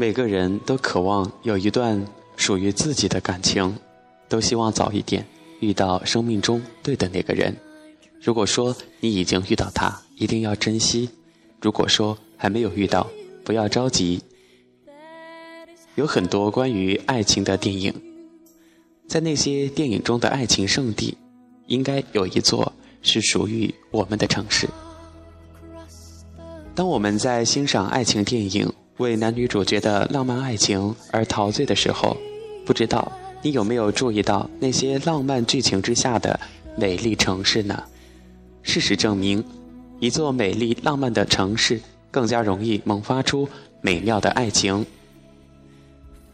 每个人都渴望有一段属于自己的感情，都希望早一点遇到生命中对的那个人。如果说你已经遇到他，一定要珍惜；如果说还没有遇到，不要着急。有很多关于爱情的电影，在那些电影中的爱情圣地，应该有一座是属于我们的城市。当我们在欣赏爱情电影。为男女主角的浪漫爱情而陶醉的时候，不知道你有没有注意到那些浪漫剧情之下的美丽城市呢？事实证明，一座美丽浪漫的城市更加容易萌发出美妙的爱情。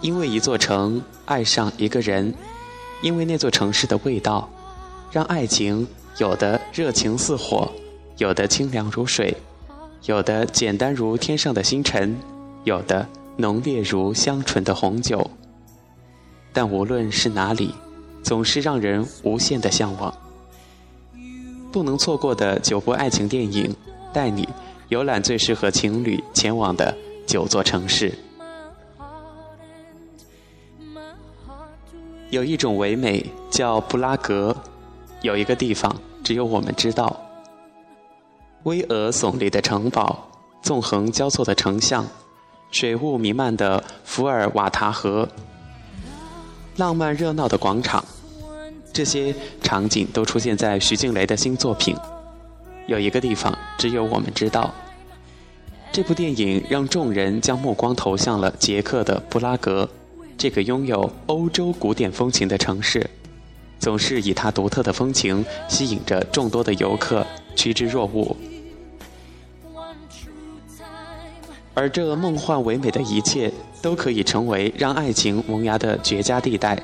因为一座城爱上一个人，因为那座城市的味道，让爱情有的热情似火，有的清凉如水，有的简单如天上的星辰。有的浓烈如香醇的红酒，但无论是哪里，总是让人无限的向往。不能错过的九部爱情电影，带你游览最适合情侣前往的九座城市。有一种唯美叫布拉格，有一个地方只有我们知道。巍峨耸立的城堡，纵横交错的城巷。水雾弥漫的福尔瓦塔河，浪漫热闹的广场，这些场景都出现在徐静蕾的新作品。有一个地方只有我们知道。这部电影让众人将目光投向了捷克的布拉格，这个拥有欧洲古典风情的城市，总是以它独特的风情吸引着众多的游客趋之若鹜。而这梦幻唯美的一切，都可以成为让爱情萌芽的绝佳地带。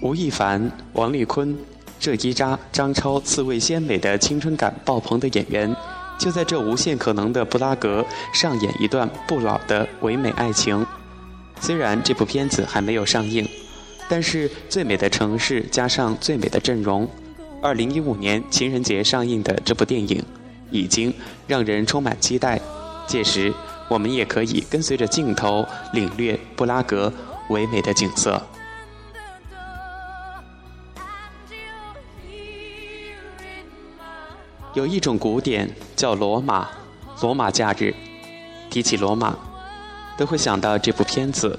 吴亦凡、王丽坤这一扎张超四位鲜美的青春感爆棚的演员，就在这无限可能的布拉格上演一段不老的唯美爱情。虽然这部片子还没有上映，但是最美的城市加上最美的阵容。二零一五年情人节上映的这部电影，已经让人充满期待。届时，我们也可以跟随着镜头领略布拉格唯美的景色。有一种古典叫罗马，罗马假日。提起罗马，都会想到这部片子，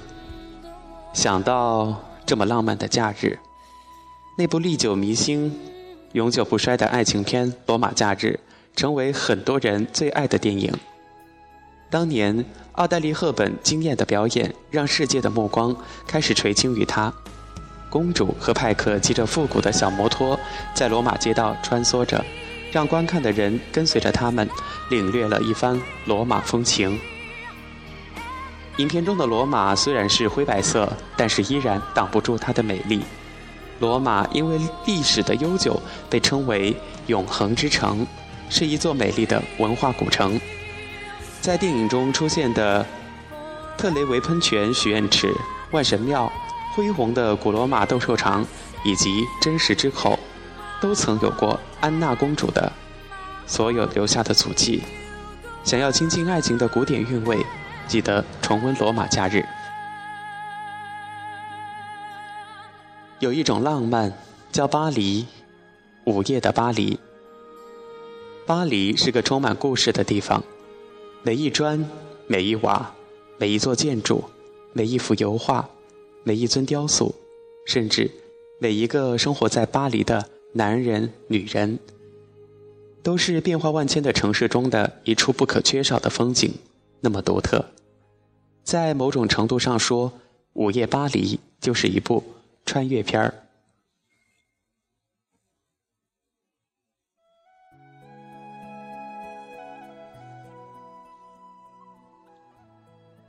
想到这么浪漫的假日，那部历久弥新。永久不衰的爱情片《罗马假日》成为很多人最爱的电影。当年，奥黛丽·赫本惊艳的表演让世界的目光开始垂青于她。公主和派克骑着复古的小摩托在罗马街道穿梭着，让观看的人跟随着他们领略了一番罗马风情。影片中的罗马虽然是灰白色，但是依然挡不住它的美丽。罗马因为历史的悠久，被称为“永恒之城”，是一座美丽的文化古城。在电影中出现的特雷维喷泉许愿池、万神庙、恢宏的古罗马斗兽场以及真实之口，都曾有过安娜公主的所有留下的足迹。想要亲近爱情的古典韵味，记得重温《罗马假日》。有一种浪漫叫巴黎，午夜的巴黎。巴黎是个充满故事的地方，每一砖、每一瓦、每一座建筑、每一幅油画、每一尊雕塑，甚至每一个生活在巴黎的男人、女人，都是变化万千的城市中的一处不可缺少的风景，那么独特。在某种程度上说，《午夜巴黎》就是一部。穿越片儿。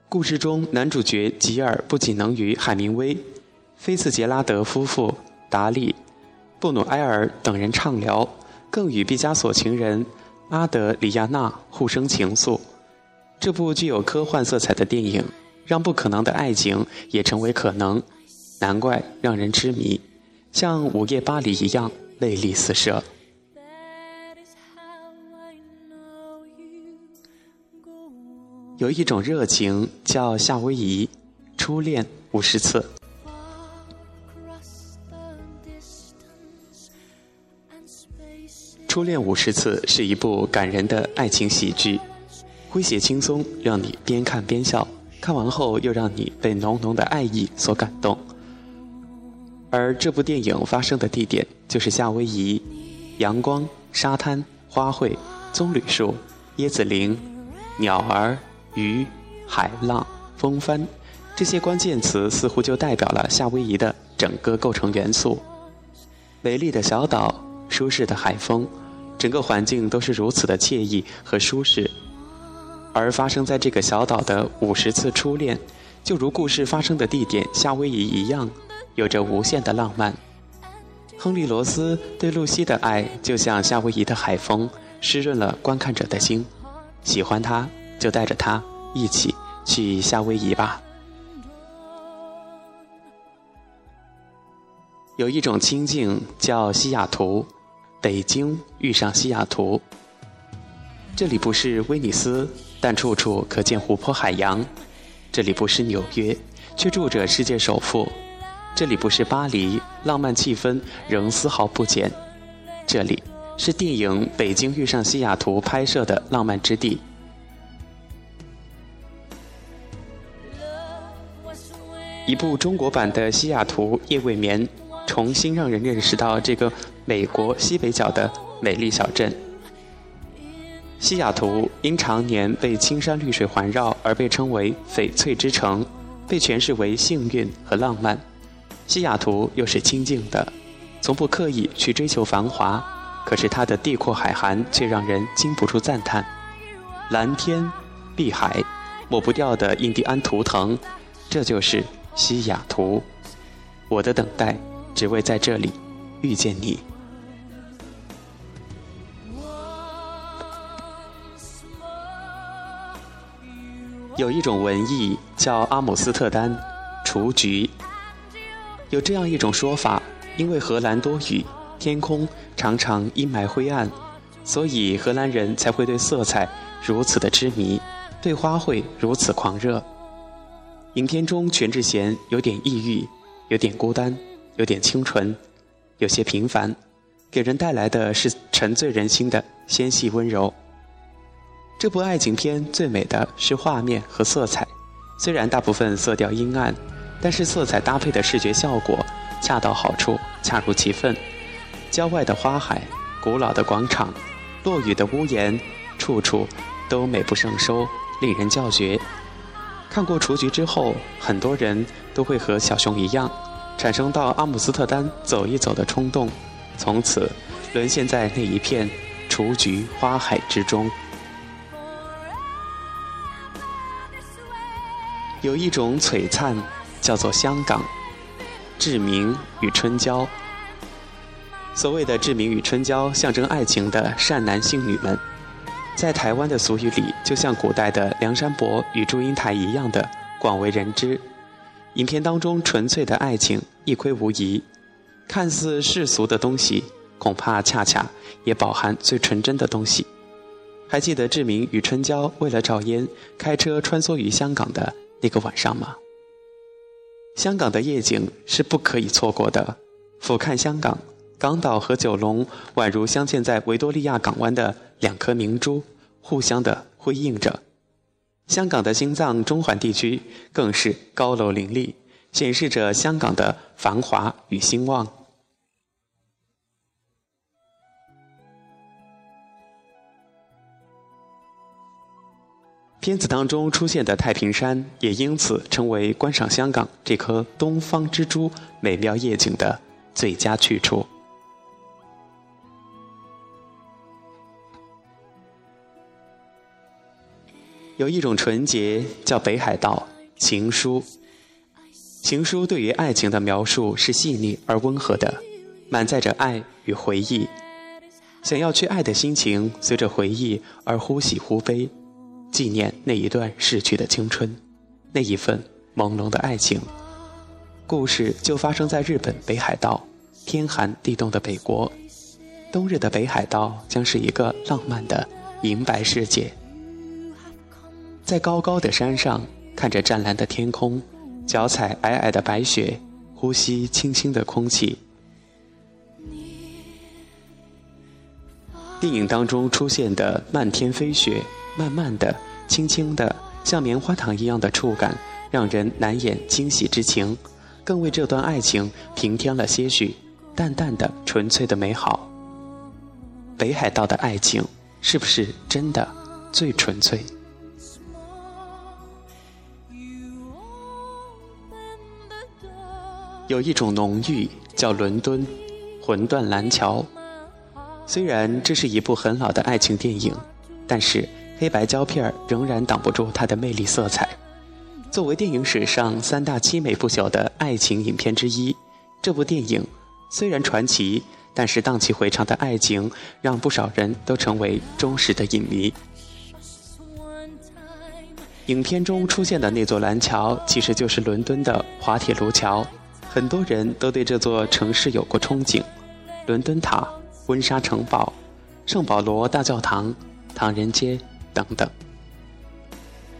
故事中，男主角吉尔不仅能与海明威、菲茨杰拉德夫妇、达利、布努埃尔等人畅聊，更与毕加索情人阿德里亚娜互生情愫。这部具有科幻色彩的电影，让不可能的爱情也成为可能。难怪让人痴迷，像《午夜巴黎》一样魅力四射。有一种热情叫夏威夷，初恋五十次。初恋五十次是一部感人的爱情喜剧，诙谐轻松，让你边看边笑，看完后又让你被浓浓的爱意所感动。而这部电影发生的地点就是夏威夷，阳光、沙滩、花卉、棕榈树、椰子林、鸟儿、鱼、海浪、风帆，这些关键词似乎就代表了夏威夷的整个构成元素。美丽的小岛，舒适的海风，整个环境都是如此的惬意和舒适。而发生在这个小岛的五十次初恋，就如故事发生的地点夏威夷一样。有着无限的浪漫。亨利·罗斯对露西的爱，就像夏威夷的海风，湿润了观看者的心。喜欢他，就带着他一起去夏威夷吧。有一种清静叫西雅图，北京遇上西雅图。这里不是威尼斯，但处处可见湖泊海洋；这里不是纽约，却住着世界首富。这里不是巴黎，浪漫气氛仍丝毫不减。这里是电影《北京遇上西雅图》拍摄的浪漫之地。一部中国版的《西雅图夜未眠》，重新让人认识到这个美国西北角的美丽小镇。西雅图因常年被青山绿水环绕而被称为“翡翠之城”，被诠释为幸运和浪漫。西雅图又是清静的，从不刻意去追求繁华，可是它的地阔海涵却让人禁不住赞叹。蓝天、碧海、抹不掉的印第安图腾，这就是西雅图。我的等待，只为在这里遇见你。有一种文艺叫阿姆斯特丹雏菊。有这样一种说法：因为荷兰多雨，天空常常阴霾灰暗，所以荷兰人才会对色彩如此的痴迷，对花卉如此狂热。影片中全智贤有点抑郁，有点孤单，有点清纯，有些平凡，给人带来的是沉醉人心的纤细温柔。这部爱情片最美的是画面和色彩，虽然大部分色调阴暗。但是色彩搭配的视觉效果恰到好处，恰如其分。郊外的花海，古老的广场，落雨的屋檐，处处都美不胜收，令人叫绝。看过《雏菊》之后，很多人都会和小熊一样，产生到阿姆斯特丹走一走的冲动，从此沦陷在那一片雏菊花海之中。有一种璀璨。叫做香港，志明与春娇。所谓的志明与春娇，象征爱情的善男信女们，在台湾的俗语里，就像古代的梁山伯与祝英台一样的广为人知。影片当中纯粹的爱情一窥无遗，看似世俗的东西，恐怕恰恰也饱含最纯真的东西。还记得志明与春娇为了赵嫣开车穿梭于香港的那个晚上吗？香港的夜景是不可以错过的。俯瞰香港，港岛和九龙宛如镶嵌在维多利亚港湾的两颗明珠，互相的辉映着。香港的心脏中环地区更是高楼林立，显示着香港的繁华与兴旺。片子当中出现的太平山，也因此成为观赏香港这颗东方之珠美妙夜景的最佳去处。有一种纯洁叫北海道情书，情书对于爱情的描述是细腻而温和的，满载着爱与回忆，想要去爱的心情随着回忆而忽喜忽悲。纪念那一段逝去的青春，那一份朦胧的爱情。故事就发生在日本北海道，天寒地冻的北国。冬日的北海道将是一个浪漫的银白世界。在高高的山上看着湛蓝的天空，脚踩皑皑的白雪，呼吸清新的空气。电影当中出现的漫天飞雪，慢慢的、轻轻的，像棉花糖一样的触感，让人难掩惊喜之情，更为这段爱情平添了些许淡淡的、纯粹的美好。北海道的爱情是不是真的最纯粹？有一种浓郁叫伦敦，魂断蓝桥。虽然这是一部很老的爱情电影，但是黑白胶片仍然挡不住它的魅力色彩。作为电影史上三大凄美不朽的爱情影片之一，这部电影虽然传奇，但是荡气回肠的爱情让不少人都成为忠实的影迷。影片中出现的那座蓝桥，其实就是伦敦的滑铁卢桥，很多人都对这座城市有过憧憬。伦敦塔。温莎城堡、圣保罗大教堂、唐人街等等，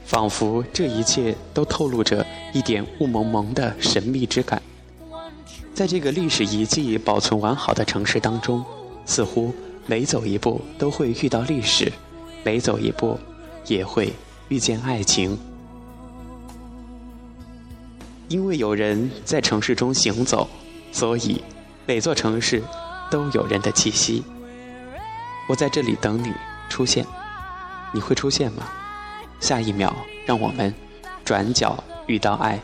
仿佛这一切都透露着一点雾蒙蒙的神秘之感。在这个历史遗迹保存完好的城市当中，似乎每走一步都会遇到历史，每走一步也会遇见爱情。因为有人在城市中行走，所以每座城市。都有人的气息，我在这里等你出现，你会出现吗？下一秒，让我们转角遇到爱。